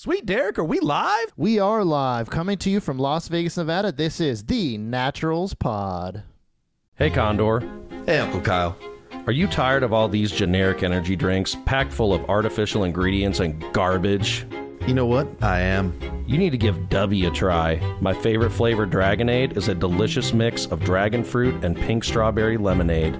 Sweet Derek, are we live? We are live, coming to you from Las Vegas, Nevada. This is the Naturals Pod. Hey, Condor. Hey, Uncle Kyle. Are you tired of all these generic energy drinks packed full of artificial ingredients and garbage? You know what? I am. You need to give W a try. My favorite flavor, Dragonade, is a delicious mix of dragon fruit and pink strawberry lemonade.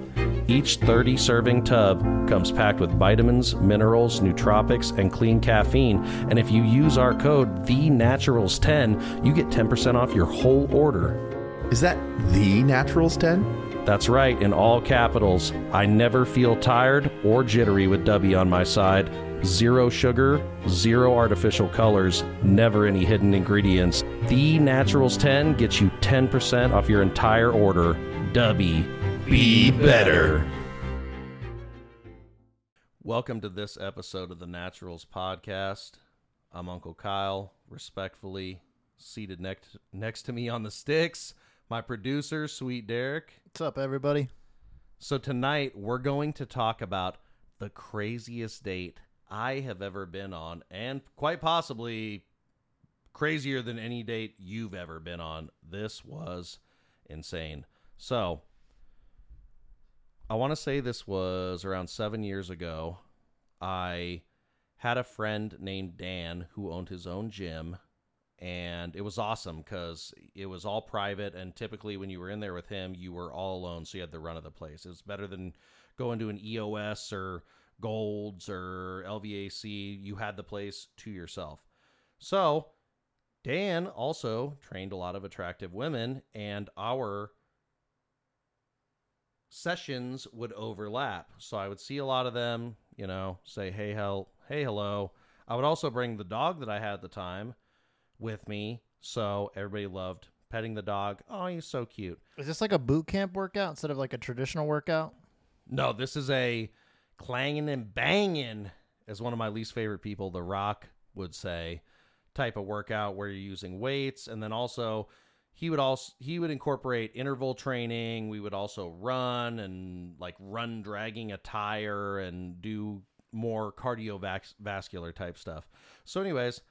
Each 30 serving tub comes packed with vitamins, minerals, nootropics, and clean caffeine. And if you use our code THENaturals10, you get 10% off your whole order. Is that the Naturals 10? That's right, in all capitals. I never feel tired or jittery with W on my side. Zero sugar, zero artificial colors, never any hidden ingredients. The Naturals 10 gets you 10% off your entire order. W. Be better. Welcome to this episode of the Naturals Podcast. I'm Uncle Kyle, respectfully seated next next to me on the sticks. My producer, Sweet Derek. What's up, everybody? So tonight we're going to talk about the craziest date I have ever been on, and quite possibly crazier than any date you've ever been on. This was insane. So I want to say this was around seven years ago. I had a friend named Dan who owned his own gym and it was awesome because it was all private and typically when you were in there with him you were all alone so you had the run of the place. It was better than going to an eos or golds or lvac you had the place to yourself. So dan also trained a lot of attractive women and our sessions would overlap so i would see a lot of them you know say hey hell hey hello i would also bring the dog that i had at the time with me. So everybody loved petting the dog. Oh, he's so cute. Is this like a boot camp workout instead of like a traditional workout? No, this is a clanging and banging, as one of my least favorite people, The Rock, would say, type of workout where you're using weights. And then also, he would also he would incorporate interval training. We would also run and like run dragging a tire and do more cardiovascular type stuff. So, anyways,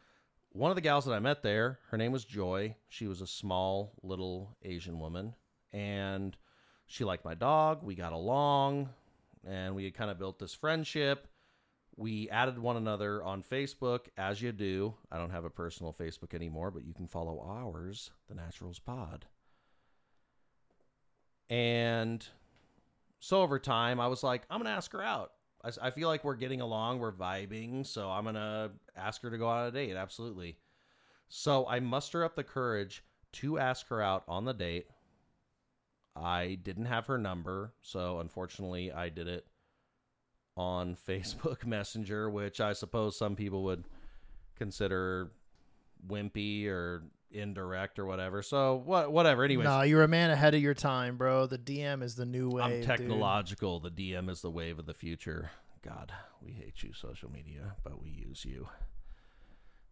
one of the gals that I met there, her name was Joy. She was a small little Asian woman, and she liked my dog. We got along, and we had kind of built this friendship. We added one another on Facebook, as you do. I don't have a personal Facebook anymore, but you can follow ours, the Naturals Pod. And so over time, I was like, I'm gonna ask her out. I, I feel like we're getting along, we're vibing, so I'm gonna ask her to go on a date. Absolutely. So I muster up the courage to ask her out on the date. I didn't have her number, so unfortunately, I did it on Facebook Messenger, which I suppose some people would consider wimpy or indirect or whatever. So what whatever. Anyways. No, you're a man ahead of your time, bro. The DM is the new wave. I'm technological. Dude. The DM is the wave of the future. God, we hate you, social media, but we use you.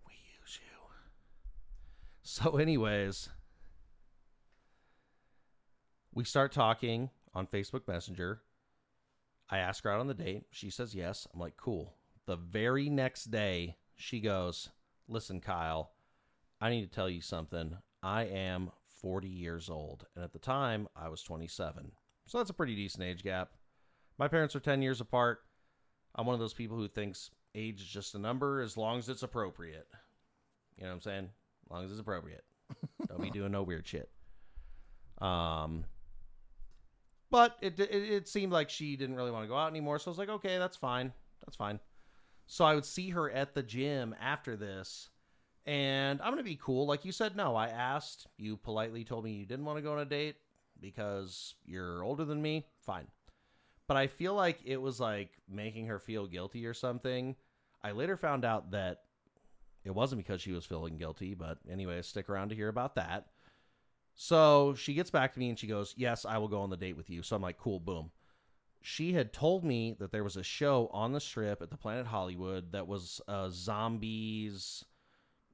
We use you. So, anyways, we start talking on Facebook Messenger. I ask her out on the date. She says yes. I'm like, cool. The very next day, she goes, Listen, Kyle, I need to tell you something. I am 40 years old. And at the time, I was 27. So that's a pretty decent age gap. My parents are 10 years apart. I'm one of those people who thinks age is just a number as long as it's appropriate. You know what I'm saying? As long as it's appropriate. Don't be doing no weird shit. Um, but it, it, it seemed like she didn't really want to go out anymore. So I was like, okay, that's fine. That's fine. So I would see her at the gym after this and I'm going to be cool. Like you said, no. I asked. You politely told me you didn't want to go on a date because you're older than me. Fine. But I feel like it was like making her feel guilty or something. I later found out that it wasn't because she was feeling guilty, but anyway, stick around to hear about that. So she gets back to me and she goes, Yes, I will go on the date with you. So I'm like, Cool, boom. She had told me that there was a show on the strip at the Planet Hollywood that was a zombies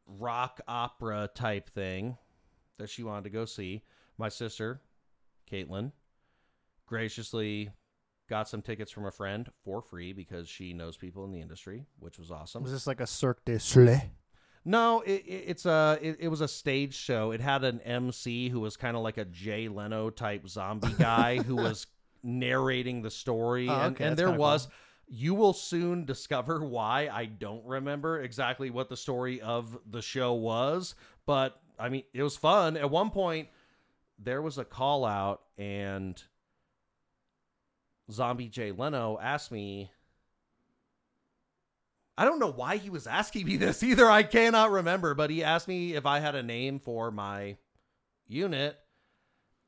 rock opera type thing that she wanted to go see. My sister, Caitlin, graciously got some tickets from a friend for free because she knows people in the industry, which was awesome. Was this like a Cirque du Soleil? No, it, it, it's a it, it was a stage show. It had an MC who was kind of like a Jay Leno type zombie guy who was narrating the story, Oh, and, okay, and there was. cool. You will soon discover why I don't remember exactly what the story of the show was, but I mean, it was fun. At one point, there was a call out, and Zombie Jay Leno asked me I don't know why he was asking me this either. I cannot remember, but he asked me if I had a name for my unit,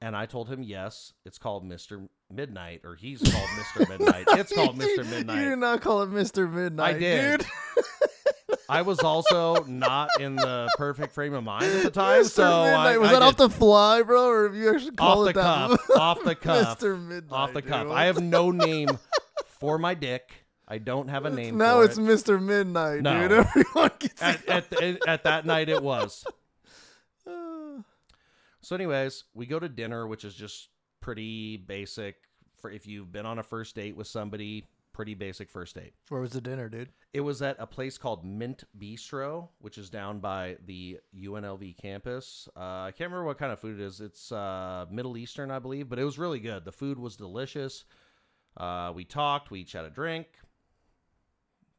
and I told him yes. It's called Mister Midnight, or he's called Mister Midnight. It's called Mister Midnight. You did not call it Mr. Midnight. I did. Dude. I was also not in the perfect frame of mind at the time, Mr. so I, was I that off the fly, bro, or have you actually off called the it that? cuff, off the cuff, Mr. Midnight. off the dude. cuff. I have no name for my dick. I don't have a name. Now for it's it. Mr. Midnight, No. dude. Everyone gets at, at, the- at that night it was. Uh, So, anyways, we go to dinner, which is just pretty basic for if you've been on a first date with somebody. Pretty basic first date. Where was the dinner, dude? It was at a place called Mint Bistro, which is down by the UNLV campus. Uh, I can't remember what kind of food it is. It's uh, Middle Eastern, I believe, but it was really good. The food was delicious. Uh, we talked. We each had a drink.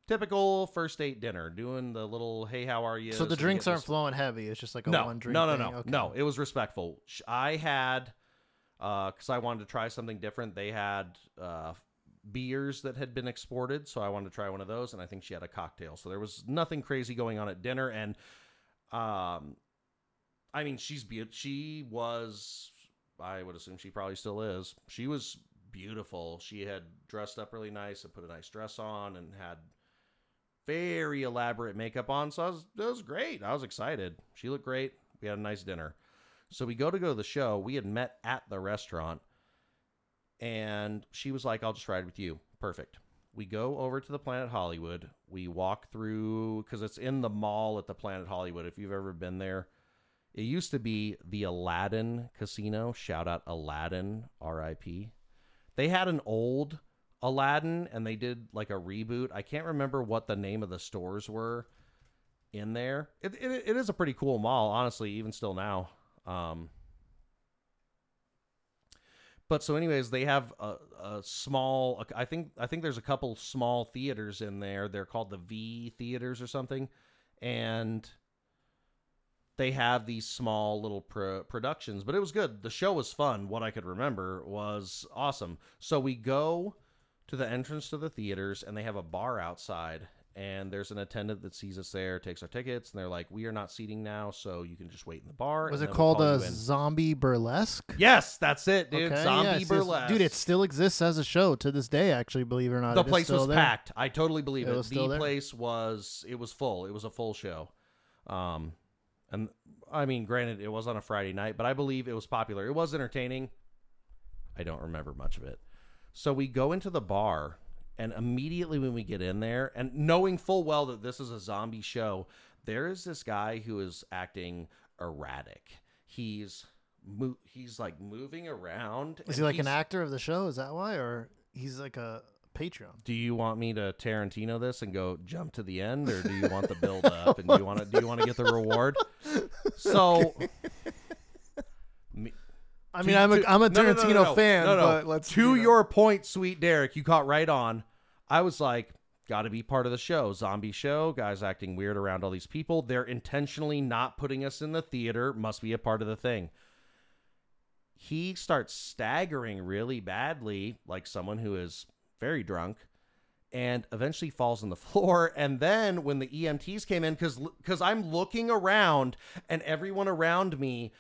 Typical first date dinner, doing the little "Hey, how are you?" so the drinks aren't flowing heavy. It's just like a no, one drink. no, no, thing? no, Okay. no. It was respectful. I had, because I wanted to try something different. They had uh, beers that had been exported, so I wanted to try one of those. And I think she had a cocktail. So there was nothing crazy going on at dinner. And, um, I mean, she's beautiful. She was. I would assume she probably still is. She was beautiful. She had dressed up really nice and put a nice dress on and had very elaborate makeup on. So I was, it was great. I was excited. She looked great. We had a nice dinner. So we go to go to the show. We had met at the restaurant, and she was like, "I'll just ride with you." Perfect. We go over to the Planet Hollywood. We walk through because it's in the mall at the Planet Hollywood. If you've ever been there, it used to be the Aladdin Casino. Shout out Aladdin, R.I.P. They had an old Aladdin and they did like a reboot. I can't remember what the name of the stores were in there. It, it, it is a pretty cool mall, honestly, even still now. Um, but so, anyways, they have a, a small. I think I think there's a couple small theaters in there. They're called the V theaters or something, and they have these small little pro- productions. But it was good. The show was fun. What I could remember was awesome. So we go to the entrance to the theaters, and they have a bar outside. And there's an attendant that sees us there, takes our tickets, and they're like, "We are not seating now, so you can just wait in the bar." Was and it then we'll called call a you in." zombie burlesque? Yes, that's it, dude. Okay, Zombie yes, yes. burlesque, Dude, it still exists as a show to this day. Actually, believe it or not, the It is place still was there. packed. I totally believe It it. was still the there? place was it was full. It was a full show. Um, and I mean, granted, it was on a Friday night, but I believe it was popular. It was entertaining. I don't remember much of it. So we go into the bar, and immediately when we get in there, and knowing full well that this is a zombie show, there is this guy who is acting erratic. He's mo- he's like moving around. Is he like an actor of the show? Is that why, or he's like a Patreon? do you want me to Tarantino this and go jump to the end, or do you want the build up and do you want to do you want to get the reward? So, me- I to- mean, I'm a to- I'm a no, no, no, Tarantino no, no. fan, No, no. but let's to you know. your point, sweet Derek, you caught right on. I was like, got to be part of the show, zombie show. Guys acting weird around all these people. They're intentionally not putting us in the theater. Must be a part of the thing. He starts staggering really badly, like someone who is very drunk and eventually falls on the floor and then when the EMTs came in cuz cuz I'm looking around and everyone around me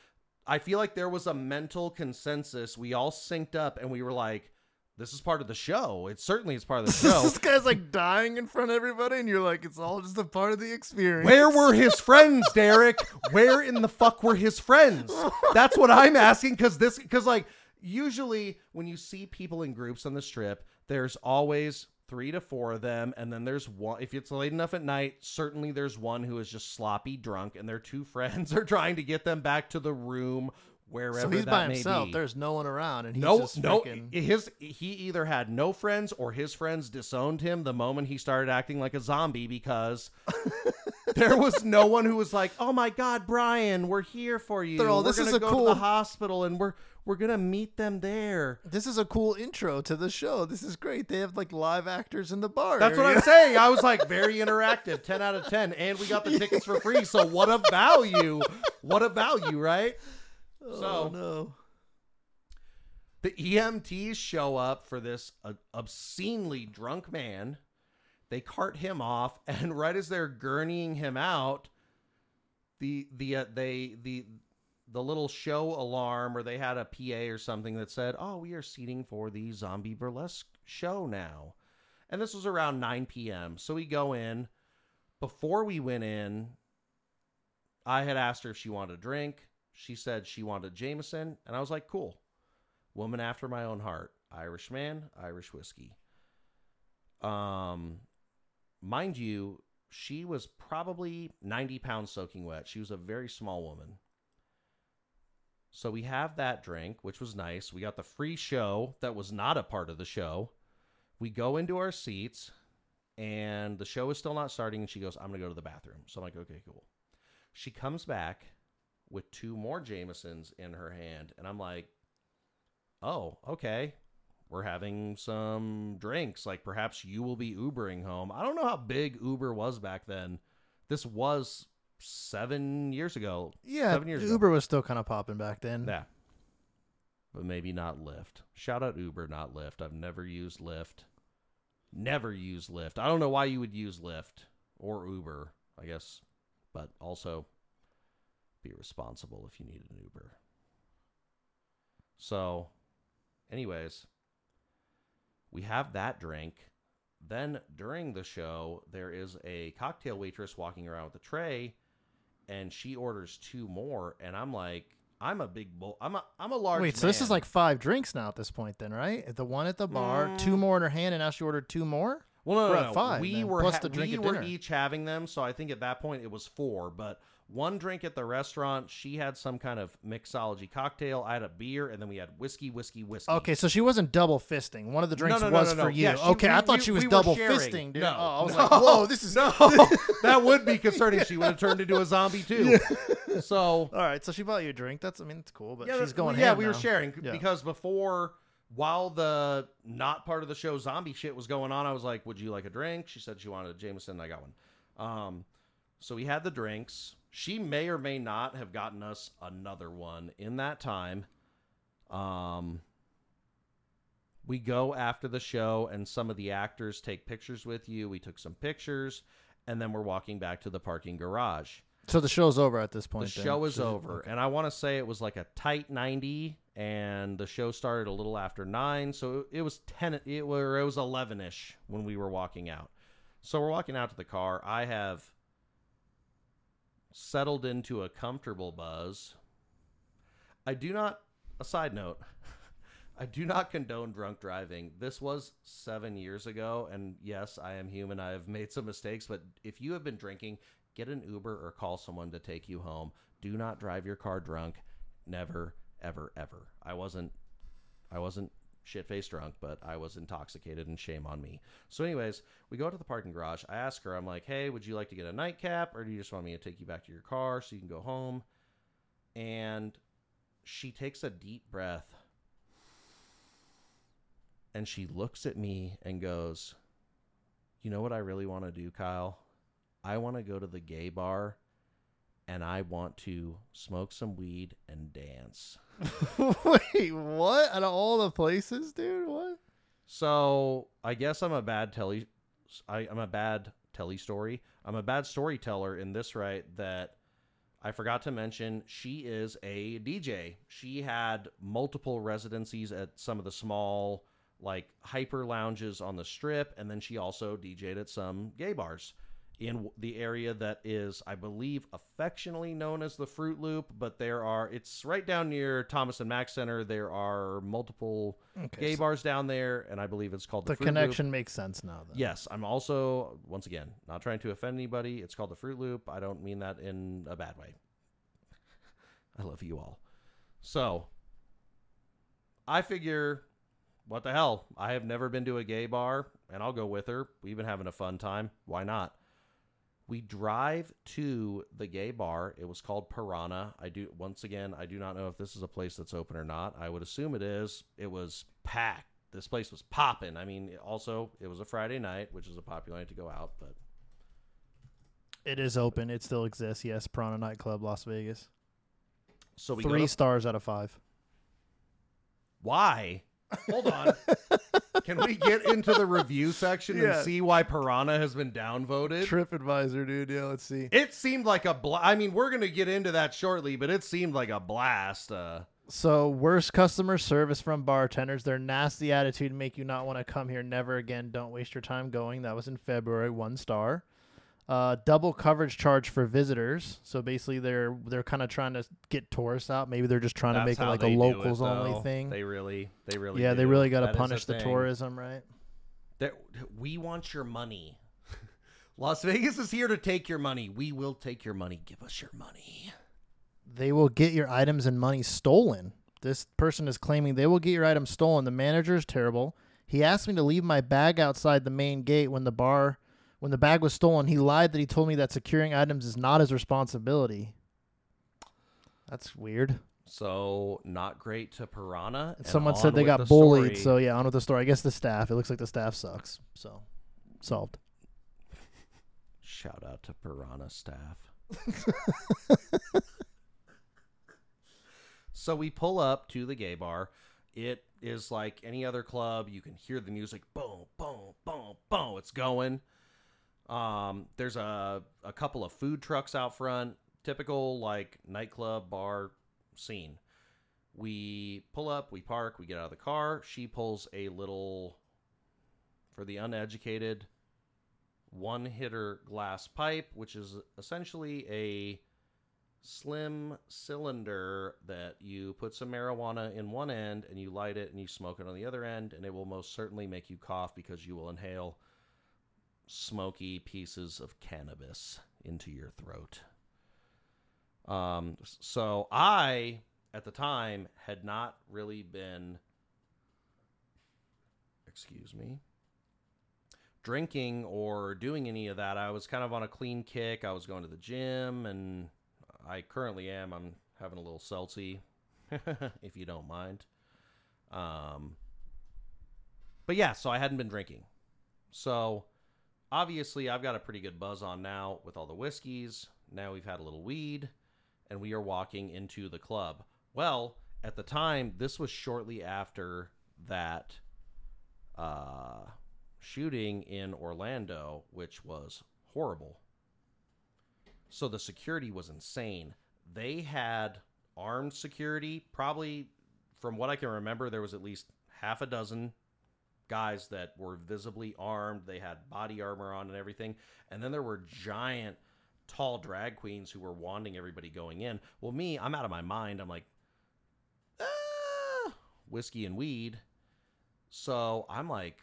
I feel like there was a mental consensus we all synced up and we were like this is part of the show it certainly is part of the show this guy's like dying in front of everybody, and you're like, it's all just a part of the experience. Where were his friends, Derek? Where in the fuck were his friends? That's what I'm asking because this because like usually when you see people in groups on the strip, there's always three to four of them, and then there's one. If it's late enough at night, certainly there's one who is just sloppy drunk, and their two friends are trying to get them back to the room wherever so he's that by may himself. be. There's no one around, and he's no, just no. freaking- His he either had no friends or his friends disowned him the moment he started acting like a zombie because there was no one who was like, "Oh my God, Brian, we're here for you. They're all, we're "This is a go to cool- the hospital and we're we're gonna meet them there." This is a cool intro to the show. This is great. They have like live actors in the bar. That's what. I'm saying. I was like, very interactive, ten out of ten, and we got the tickets for free. So what a value! What a value, right? Oh, So- no. The EMTs show up for this uh, obscenely drunk man. They cart him off, and right as they're gurneying him out, the the uh, they the the little show alarm, or they had a PA or something that said, "Oh, we are seating for the zombie burlesque show now," and this was around 9 p.m. So we go in. Before we went in, I had asked her if she wanted a drink. She said she wanted Jameson, and I was like, "Cool." woman after my own heart irish man irish whiskey um mind you she was probably 90 pounds soaking wet she was a very small woman so we have that drink which was nice we got the free show that was not a part of the show we go into our seats and the show is still not starting and she goes i'm gonna go to the bathroom so i'm like okay cool she comes back with two more jamesons in her hand and i'm like oh, okay, we're having some drinks. Like perhaps you will be Ubering home. I don't know how big Uber was back then. This was seven years ago. Yeah, seven years Uber ago. was still kind of popping back then. Yeah. But maybe not Lyft. Shout out Uber, not Lyft. I've never used Lyft. Never used Lyft. I don't know why you would use Lyft or Uber, I guess. But also be responsible if you need an Uber. So, anyways, we have that drink. Then during the show, there is a cocktail waitress walking around with a tray, and she orders two more. And I'm like, I'm a big bull. I'm a I'm a large. Wait, so this is like five drinks now at this point, then, right? The one at the bar, Mm. two more in her hand, and now she ordered two more. Well, no, We're no, no. five we then, were plus ha- the drink we were dinner. each having them, so I think at that point it was four. But one drink at the restaurant, she had some kind of mixology cocktail. I had a beer, and then we had whiskey, whiskey, whiskey. Okay, so she wasn't double fisting. One of the drinks no, no, was no, for you. Yeah, she- okay, I thought we- she was we double fisting, dude. No, oh, I was like, whoa, this is no, that would be concerning. She would have turned into a zombie too. So All right, so she bought you a drink. That's, I mean, it's cool, but yeah, she's going. Yeah, we were sharing Yeah. because before, while the not part of the show zombie shit was going on, I was like, "Would you like a drink?" She said she wanted a Jameson. And I got one. Um, so we had the drinks. She may or may not have gotten us another one in that time. Um, we go after the show, and some of the actors take pictures with you. We took some pictures, and then we're walking back to the parking garage So the show's over at this the point. then. show is So- over okay. and i want to say it was like a tight 90 and the show started a little after 9 so it was 10 it, were, it was 11ish when we were walking out so we're walking out to the car i have settled into a comfortable buzz i do not a side note I do not condone drunk driving. This was seven years ago, and yes, I am human. I have made some mistakes, but if you have been drinking, get an Uber or call someone to take you home. Do not drive your car drunk. Never, ever, ever. I wasn't, I wasn't shit faced drunk, but I was intoxicated, and shame on me. So, anyways, we go to the parking garage. I ask her, I'm like, hey, would you like to get a nightcap, or do you just want me to take you back to your car so you can go home? And she takes a deep breath and she looks at me and goes, You know what I really want to do, Kyle? I want to go to the gay bar and I want to smoke some weed and dance. Wait, what? Out of all the places, dude? What? So I guess I'm a bad telly. I, I'm a bad telly story. I'm a bad storyteller in this right that I forgot to mention she is a DJ. She had multiple residencies at some of the small like hyper lounges on the strip, and then she also DJ'd at some gay bars in the area that is, I believe, affectionately known as the Fruit Loop. But there are, it's right down near Thomas and Mack Center. There are multiple Okay, gay so bars down there, and I believe it's called the, the Fruit Loop. The connection makes sense now. Then. Yes, I'm also once again not trying to offend anybody. It's called the Fruit Loop. I don't mean that in a bad way. I love you all. So, I figure what the hell? I have never been to a gay bar and I'll go with her. We've been having a fun time. Why not? We drive to the gay bar. It was called Piranha. I do once again, I do not know if this is a place that's open or not. I would assume it is. It was packed. This place was popping. I mean, also it was a Friday night, which is a popular night to go out, but It is open. It still exists. Yes, Piranha Nightclub, Las Vegas. so we Three to, stars out of five. why? Hold on. Can we get into the review section Yeah. and see why Piranha has been downvoted? TripAdvisor, dude. Yeah, let's see. It seemed like a bla- I mean, we're going to get into that shortly, but it seemed like a blast. Uh So, worst customer service from bartenders. Their nasty attitude make you not want to come here never again. Don't waste your time going. That was in February, one star. Uh, double coverage charge for visitors. So basically, they're they're kind of trying to get tourists out. Maybe they're just trying to make it like a do it, locals only thing. They really, they really, yeah, they really got to That is a punish the thing. tourism, right? That- we want your money. Las Vegas is here to take your money. We will take your money. Give us your money. They will get your items and money stolen. This person is claiming they will get your items stolen. The manager is terrible. He asked me to leave my bag outside the main gate when the bar when the bag was stolen. He lied that he told me that securing items is not his responsibility. That's weird. So not great to Piranha. and Someone said they got the bullied. story. So yeah, on with the story. I guess the staff. It looks like the staff sucks. So solved. shout out to Piranha staff. so we pull up to the gay bar. It is like any other club. You can hear the music, boom, boom, boom, boom. It's going. Um, there's a a couple of food trucks out front. Typical like nightclub bar scene. We pull up, we park, we get out of the car. She pulls a little, for the uneducated, one hitter glass pipe, which is essentially a slim cylinder that you put some marijuana in one end and you light it and you smoke it on the other end, and it will most certainly make you cough because you will inhale smoky pieces of cannabis into your throat. Um, so I, at the time, had not really been, excuse me, drinking or doing any of that. I was kind of on a clean kick. I was going to the gym, and I currently am. I'm having a little seltzy, if you don't mind. Um, but yeah, so I hadn't been drinking. So obviously, I've got a pretty good buzz on now with all the whiskeys. Now we've had a little weed, and we are walking into the club. Well, at the time, this was shortly after that uh, shooting in Orlando, which was horrible. So the security was insane. They had armed security. Probably, from what I can remember, there was at least half a dozen guys that were visibly armed. They had body armor on and everything. And then there were giant, tall drag queens who were wanding everybody going in. Well, me, I'm out of my mind. I'm like, ah, whiskey and weed. So I'm like,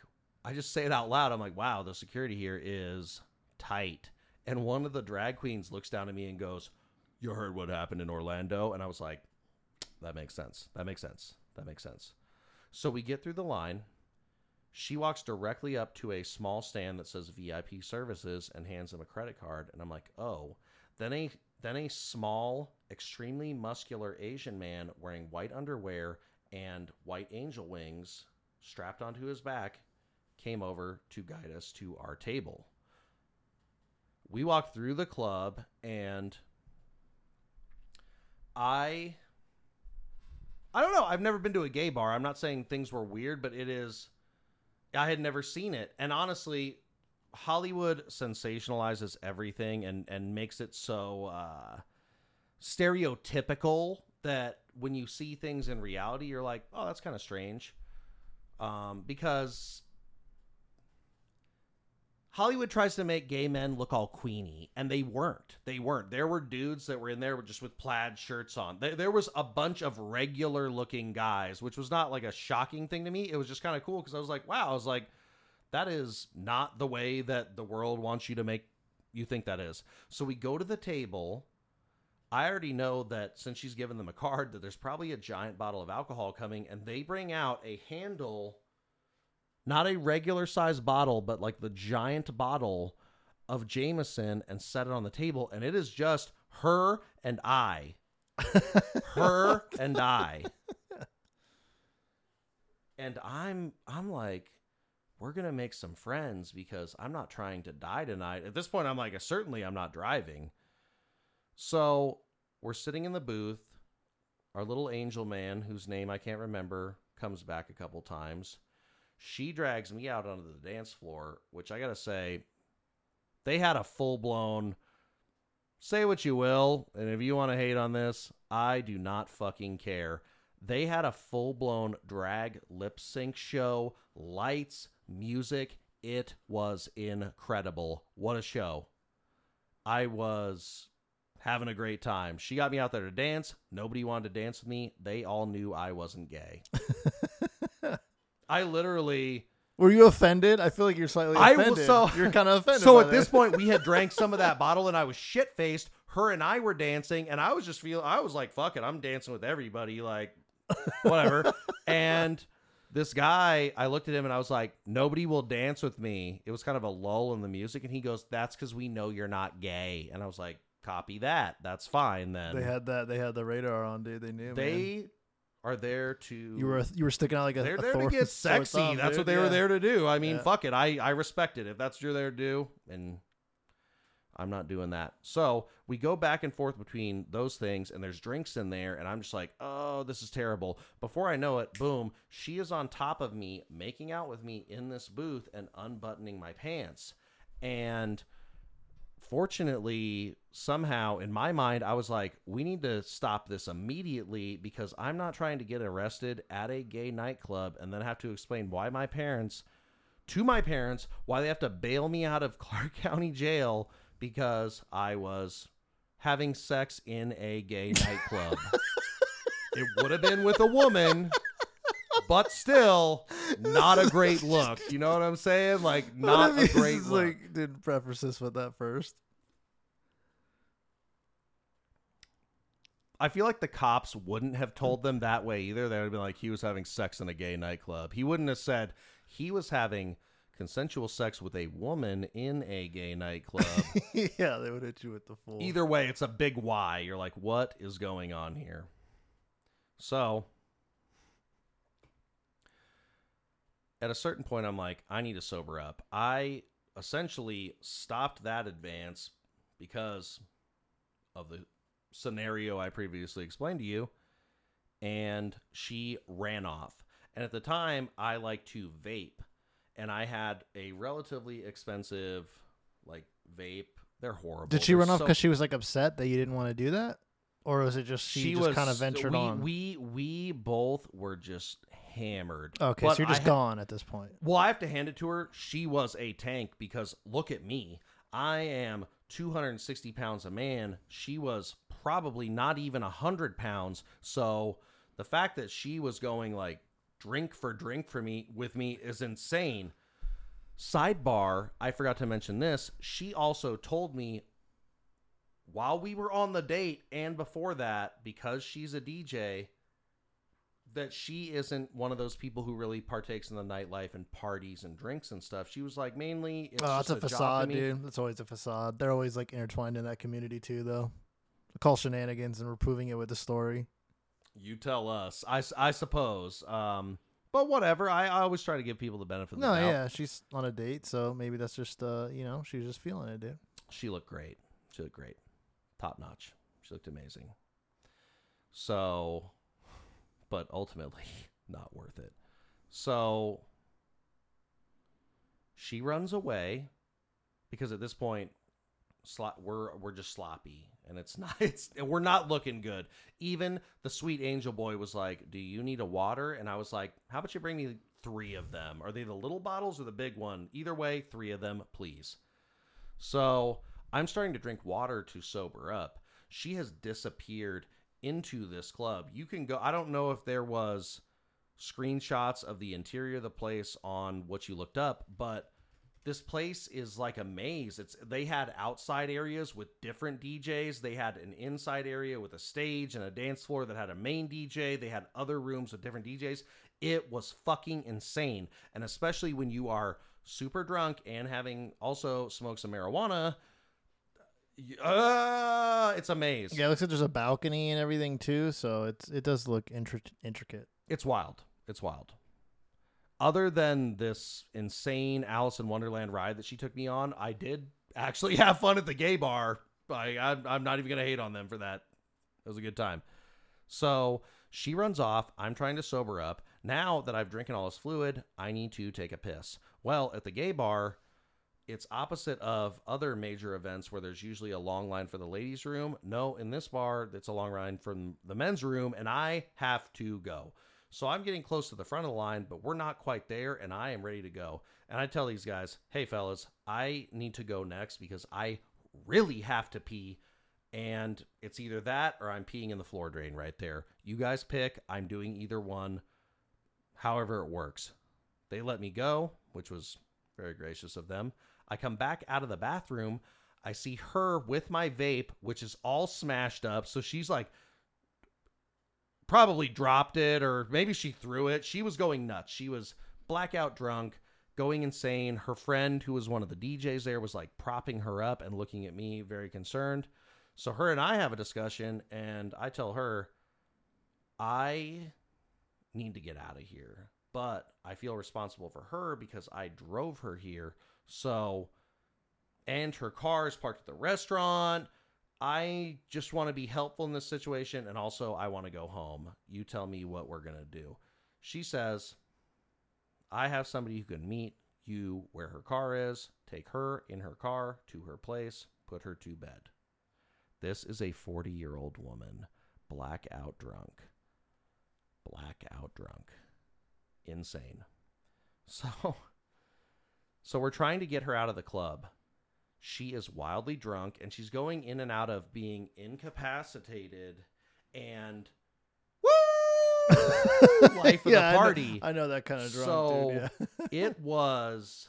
I just say it out loud. I'm like, wow, the security here is tight. And one of the drag queens looks down at me and goes, You heard what happened in Orlando? And I was like, That makes sense. That makes sense. That makes sense. So we get through the line. She walks directly up to a small stand that says VIP services and hands him a credit card. And I'm like, Oh. Then a then a small, extremely muscular Asian man wearing white underwear and white angel wings strapped onto his back came over to guide us to our table. We walked through the club and I I don't know, I've never been to a gay bar. I'm not saying things were weird, but it is I had never seen it. And honestly, Hollywood sensationalizes everything and and makes it so uh stereotypical that when you see things in reality you're like, "Oh, that's kind of strange." Um because Hollywood tries to make gay men look all queeny, and they weren't. They weren't. There were dudes that were in there just with plaid shirts on. There, there was a bunch of regular looking guys, which was not like a shocking thing to me. It was just kind of cool because I was like, wow, I was like, that is not the way that the world wants you to make you think that is. So we go to the table. I already know that since she's given them a card, that there's probably a giant bottle of alcohol coming, and they bring out a handle not a regular size bottle, but like the giant bottle of Jameson and set it on the table, and it is just her and I. her and I. And I'm I'm like, we're gonna make some friends because I'm not trying to die tonight. At this point, I'm like, certainly I'm not driving. So we're sitting in the booth. Our little angel man, whose name I can't remember, comes back a couple times. She drags me out onto the dance floor, which I gotta say, they had a full blown. Say what you will, and if you want to hate on this, I do not fucking care. They had a full blown drag lip sync show, lights, music. It was incredible. What a show. I was having a great time. She got me out there to dance. Nobody wanted to dance with me. They all knew I wasn't gay. I literally Were you offended? I feel like you're slightly I offended. so- you're kind of offended. So at this point, we had drank some of that bottle, and I was shit faced. Her and I were dancing, and I was just feeling. I was like, "Fuck it, I'm dancing with everybody." Like, whatever. and this guy, I looked at him and I was like, "Nobody will dance with me." It was kind of a lull in the music, and he goes, "That's because we know you're not gay." And I was like, "Copy that. That's fine then." they had that. They had the radar on, dude. They knew. man. Are there to. You were you were sticking out like a. They're there to get sexy. thumb, that's dude. what they were there to do. I mean, Yeah. fuck it. I I respect it. If that's what you're there to do, and I'm not doing that. So we go back and forth between those things, and there's drinks in there, and I'm just like, oh, this is terrible. Before I know it, boom, she is on top of me, making out with me in this booth and unbuttoning my pants. And fortunately, somehow in my mind, I was like, we need to stop this immediately because I'm not trying to get arrested at a gay nightclub and then have to explain why my parents, to my parents, why they have to bail me out of Clark County Jail because I was having sex in a gay nightclub. it would have been with a woman. But still, not a great look. You know what I'm saying? Like, not a great look. Like, didn't preface this with that first. I feel like the cops wouldn't have told them that way either. They would have been like, he was having sex in a gay nightclub. He wouldn't have said he was having consensual sex with a woman in a gay nightclub. yeah, they would hit you with the full. either way, it's a big why. You're like, what is going on here? So, at a certain point, I'm like, I need to sober up. I essentially stopped that advance because of the scenario I previously explained to you, and she ran off. And at the time, I like to vape, and I had a relatively expensive, like, vape. They're horrible. Did she They're run off so- because she was like upset that you didn't want to do that, or was it just she, just kind of ventured we, on? We we both were just hammered. okay, But so you're just ha- gone at this point. well, I have to hand it to her. She was a tank because look at me. I am 260 pounds a man. She was probably not even a 100 pounds. So the fact that she was going like drink for drink for me with me is insane. Sidebar, I forgot to mention this. She also told me while we were on the date and before that, because she's a DJ, that she isn't one of those people who really partakes in the nightlife and parties and drinks and stuff. She was like mainly it's oh, just a a, facade, dude. It's always a facade. They're always like intertwined in that community too, though. Call shenanigans, and we're proving it with the story. You tell us. I, I suppose. Um, but whatever. I, I always try to give people the benefit of the No, doubt. yeah, she's on a date, so maybe that's just uh, you know, she's just feeling it, dude. She looked great. She looked great. Top notch. She looked amazing. So, but ultimately, not worth it. So, she runs away because at this point, slo- we're we're just sloppy, and it's not it's we're not looking good. Even the sweet angel boy was like, "Do you need a water?" And I was like, "How about you bring me three of them? Are they the little bottles or the big one? Either way, three of them, please." So I'm starting to drink water to sober up. She has disappeared into this club. You can go. I don't know if there was screenshots of the interior of the place on what you looked up, but this place is like a maze. It's they had outside areas with different DJs. They had an inside area with a stage and a dance floor that had a main DJ. They had other rooms with different DJs. It was fucking insane. And especially when you are super drunk and having also smoked some marijuana, uh, it's a maze. Yeah, it looks like there's a balcony and everything too, so it's it does look intri- intricate. It's wild. It's wild. Other than this insane Alice in Wonderland ride that she took me on, I did actually have fun at the gay bar. I, I'm, I'm not even going to hate on them for that. It was a good time. So she runs off. I'm trying to sober up. Now that I've drinking all this fluid, I need to take a piss. Well, at the gay bar, it's opposite of other major events where there's usually a long line for the ladies' room. No, in this bar, it's a long line from the men's room, and I have to go. So I'm getting close to the front of the line, but we're not quite there, and I am ready to go. And I tell these guys, hey, fellas, I need to go next because I really have to pee. And it's either that or I'm peeing in the floor drain right there. You guys pick. I'm doing either one, however it works. They let me go, which was very gracious of them. I come back out of the bathroom. I see her with my vape, which is all smashed up. So she's like, probably dropped it or maybe she threw it. She was going nuts. She was blackout drunk, going insane. Her friend, who was one of the DJs there, was like propping her up and looking at me very concerned. So her and I have a discussion, and I tell her, I need to get out of here, but I feel responsible for her because I drove her here. So, and her car is parked at the restaurant. I just want to be helpful in this situation, and also I want to go home. You tell me what we're going to do. She says, I have somebody who can meet you where her car is, take her in her car to her place, put her to bed. This is a 40 year old woman, blackout drunk. Blackout drunk. Insane. So, so we're trying to get her out of the club. She is wildly drunk and she's going in and out of being incapacitated and woo life of Yeah, the party. I know that kind of drunk, So dude. it was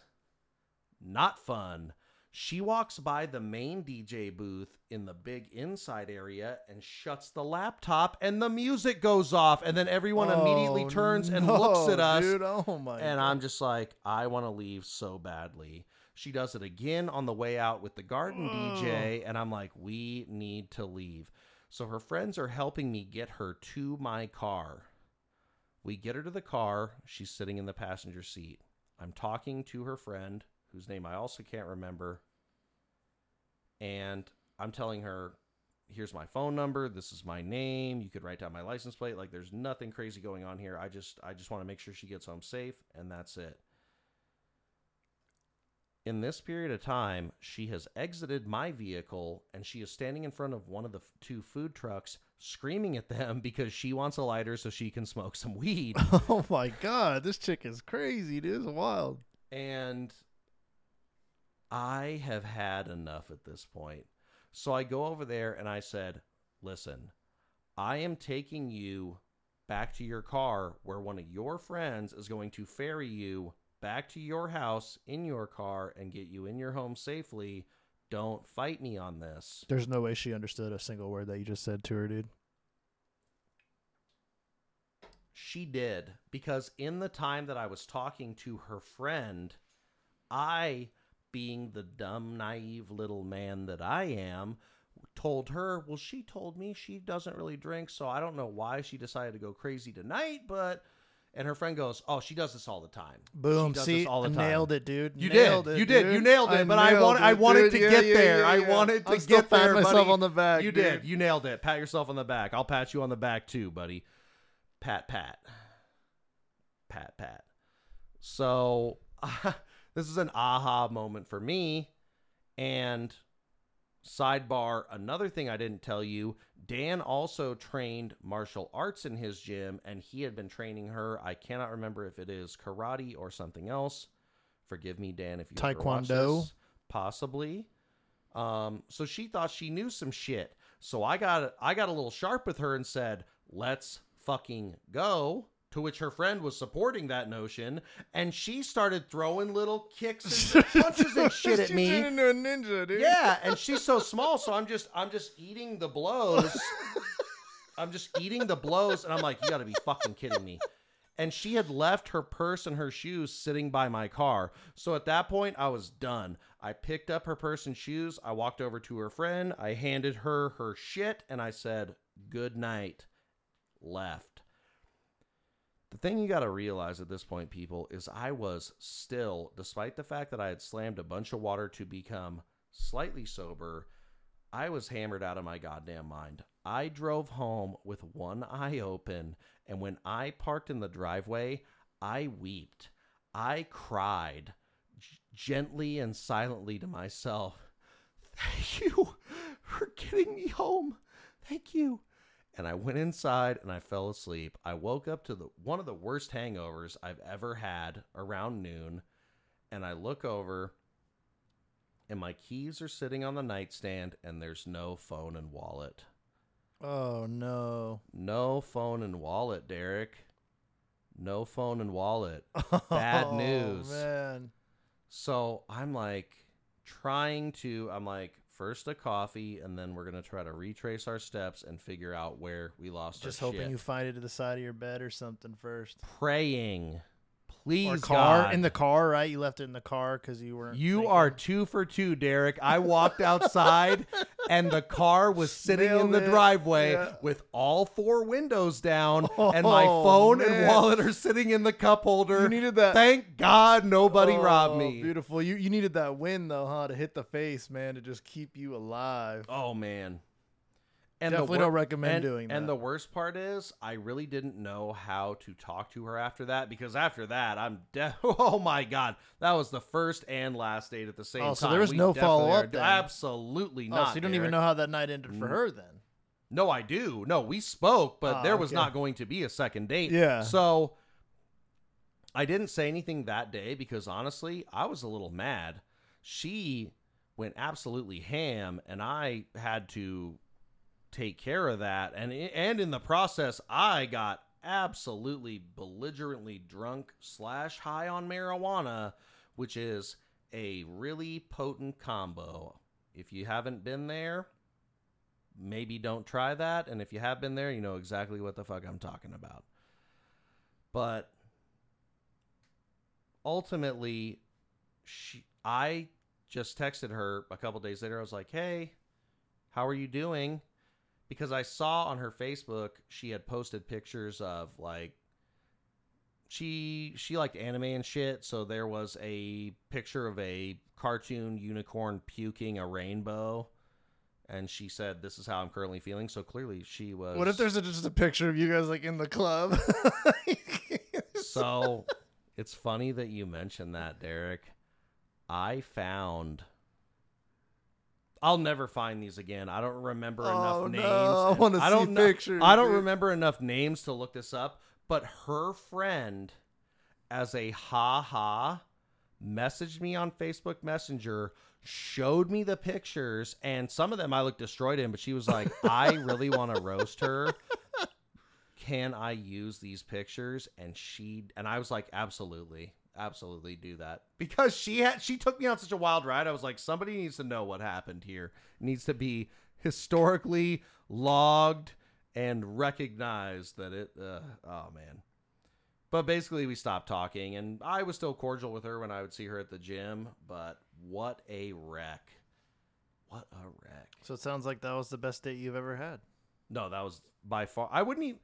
not fun. She walks by the main DJ booth in the big inside area and shuts the laptop, and the music goes off, and then everyone immediately Oh, turns and no, looks at us. Dude, oh my And God. I'm just like, I want to leave so badly. She does it again on the way out with the garden mm. DJ, and I'm like, we need to leave. So her friends are helping me get her to my car. We get her to the car. She's sitting in the passenger seat. I'm talking to her friend, whose name I also can't remember. And I'm telling her, here's my phone number. This is my name. You could write down my license plate. Like there's nothing crazy going on here. I just I just want to make sure she gets home safe and that's it. In this period of time, she has exited my vehicle and she is standing in front of one of the f- two food trucks screaming at them because she wants a lighter so she can smoke some weed. oh my god, this chick is crazy, dude. It's wild. and I have had enough at this point. So I go over there and I said, Listen, I am taking you back to your car where one of your friends is going to ferry you back to your house in your car and get you in your home safely. Don't fight me on this. There's no way she understood a single word that you just said to her, dude. She did because in the time that I was talking to her friend, I, being the dumb, naive little man that I am, told her, well, she told me she doesn't really drink, so I don't know why she decided to go crazy tonight, but. And her friend goes, "Oh, she does this all the time. Boom. She does See, this all the time. nailed it, dude. You nailed did. It, You did. dude. You nailed it, but I nailed want- I wanted dude. to Yeah, get yeah, there. yeah, I wanted to still get there, myself buddy. on the back. You dude. did. You nailed it. Pat yourself on the back. I'll pat you on the back too, buddy. Pat, pat. Pat, pat. So, this is an aha moment for me. And sidebar, another thing I didn't tell you Dan also trained martial arts in his gym, and he had been training her. I cannot remember if it is karate or something else. Forgive me, Dan, if you Taekwondo? this. possibly. Um, so she thought she knew some shit. So I got I got a little sharp with her and said, "Let's fucking go." To which her friend was supporting that notion, and she started throwing little kicks and punches and shit at me. turned into a ninja, dude. Yeah, and she's so small, so I'm just I'm just eating the blows. I'm just eating the blows, and I'm like, you got to be fucking kidding me. and she had left her purse and her shoes sitting by my car. So at that point, I was done. I picked up her purse and shoes. I walked over to her friend. I handed her her shit and I said, Good night. Left. The thing you got to realize at this point, people, is I was still, despite the fact that I had slammed a bunch of water to become slightly sober, I was hammered out of my goddamn mind. I drove home with one eye open, and when I parked in the driveway, I wept. I cried g- gently and silently to myself. Thank you for getting me home. Thank you. And I went inside and I fell asleep. I woke up to the one of the worst hangovers I've ever had around noon, and I look over and my keys are sitting on the nightstand and there's no phone and wallet. Oh no. No phone and wallet, Derek. No phone and wallet. Bad Oh, news. man. So I'm like trying to, I'm like, first a coffee, and then we're going to try to retrace our steps and figure out where we lost Just our hoping shit. you find it to the side of your bed or something first. Praying. Please, Or car God. in the car, right? You left it in the car because you weren't. You thinking- are two for two, Derek. I walked outside and the car was sitting in the it. driveway Yeah. with all four windows down and my Oh, phone and wallet are sitting in the cup holder. You needed that. Thank God nobody oh, robbed Oh, me. Beautiful. You you needed that win though, huh? To hit the face, man, to just keep you alive. Oh man. And Definitely wor- don't recommend and- doing And the worst part is, I really didn't know how to talk to her after that because after that, I'm de- oh my god, that was the first and last date at the same time. Oh, so there was We no follow-up are- Absolutely not. oh, so you don't even know how that night ended for her then. No, I do. No, we spoke, but Ah, there was okay. not going to be a second date. Yeah. So I didn't say anything that day because honestly, I was a little mad. She went absolutely ham, and I had to take care of that. And and in the process, I got absolutely belligerently drunk slash high on marijuana, which is a really potent combo. If you haven't been there, maybe don't try that. And if you have been there, you know exactly what the fuck I'm talking about. But ultimately, she, I just texted her a couple days later. I was like, hey, how are you doing? Because I saw on her Facebook she had posted pictures of like she she liked anime and shit, so there was a picture of a cartoon unicorn puking a rainbow and she said this is how I'm currently feeling. So clearly she was What if there's a, just a picture of you guys like in the club? So it's funny that you mentioned that, Derek. I found. I'll never find these again. I don't remember Oh, enough no. names. I wanna see don't know- pictures, I don't dude. remember enough names to look this up. But her friend, as a ha ha, messaged me on Facebook Messenger, showed me the pictures, and some of them I looked destroyed in. But she was like, "I really want to roast her." can I use these pictures? And she and I was like, absolutely, absolutely do that because she had she took me on such a wild ride. I was like, somebody needs to know what happened here. It needs to be historically logged and recognized that it. Uh, oh man. But basically, we stopped talking, and I was still cordial with her when I would see her at the gym. But what a wreck! What a wreck! so it sounds like that was the best date you've ever had. No, that was by far. I wouldn't even.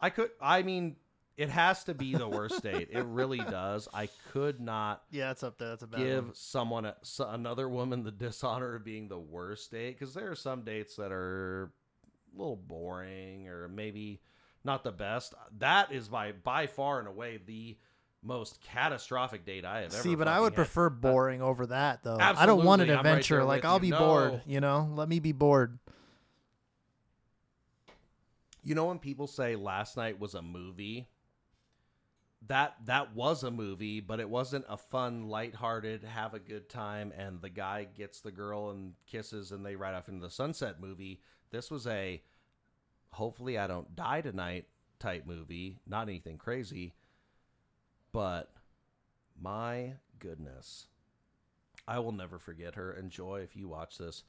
I could. I mean, it has to be the worst date. It really does. I could not Yeah, it's up there. That's a bad give one. someone a, s- another woman the dishonor of being the worst date because there are some dates that are a little boring or maybe not the best. That is by by far and away the most catastrophic date I have ever. See, but I would had. prefer boring over that though. I don't want an Absolutely, I'm right adventure. there like with I'll you. be No. bored. You know, let me be bored. You know when people say last night was a movie? That that was a movie, but it wasn't a fun, lighthearted, have a good time, and the guy gets the girl and kisses, and they ride off into the sunset movie. This was a hopefully I don't die tonight type movie, not anything crazy, but my goodness, I will never forget her. And Joy, if you watch this,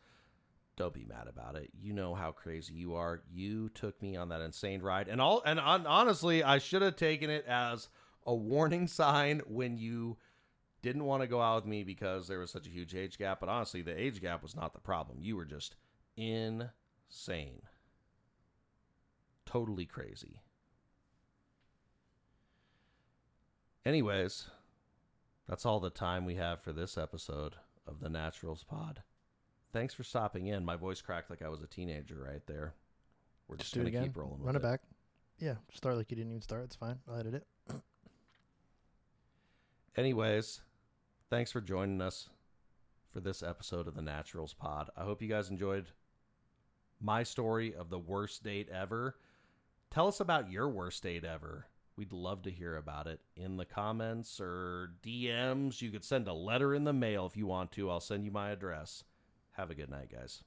don't be mad about it. You know how crazy you are. You took me on that insane ride, and all and on, honestly, I should have taken it as a warning sign when you didn't want to go out with me because there was such a huge age gap. But honestly, the age gap was not the problem. You were just insane, totally crazy. Anyways, that's all the time we have for this episode of the Naturals Pod. Thanks for stopping in. My voice cracked like I was a teenager right there. We're just, Just do it gonna again. keep rolling. Run with it back. Yeah, start like you didn't even start. It's fine. I'll edit it. Anyways, thanks for joining us for this episode of the Naturals Pod. I hope you guys enjoyed my story of the worst date ever. Tell us about your worst date ever. We'd love to hear about it in the comments or DMs. You could send a letter in the mail if you want to. I'll send you my address. Have a good night, guys.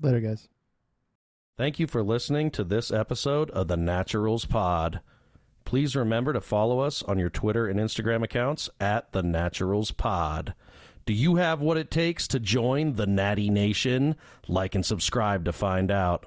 Later, guys. Thank you for listening to this episode of the Naturals Pod. Please remember to follow us on your Twitter and Instagram accounts at the Naturals Pod. Do you have what it takes to join the Natty Nation? Like and subscribe to find out.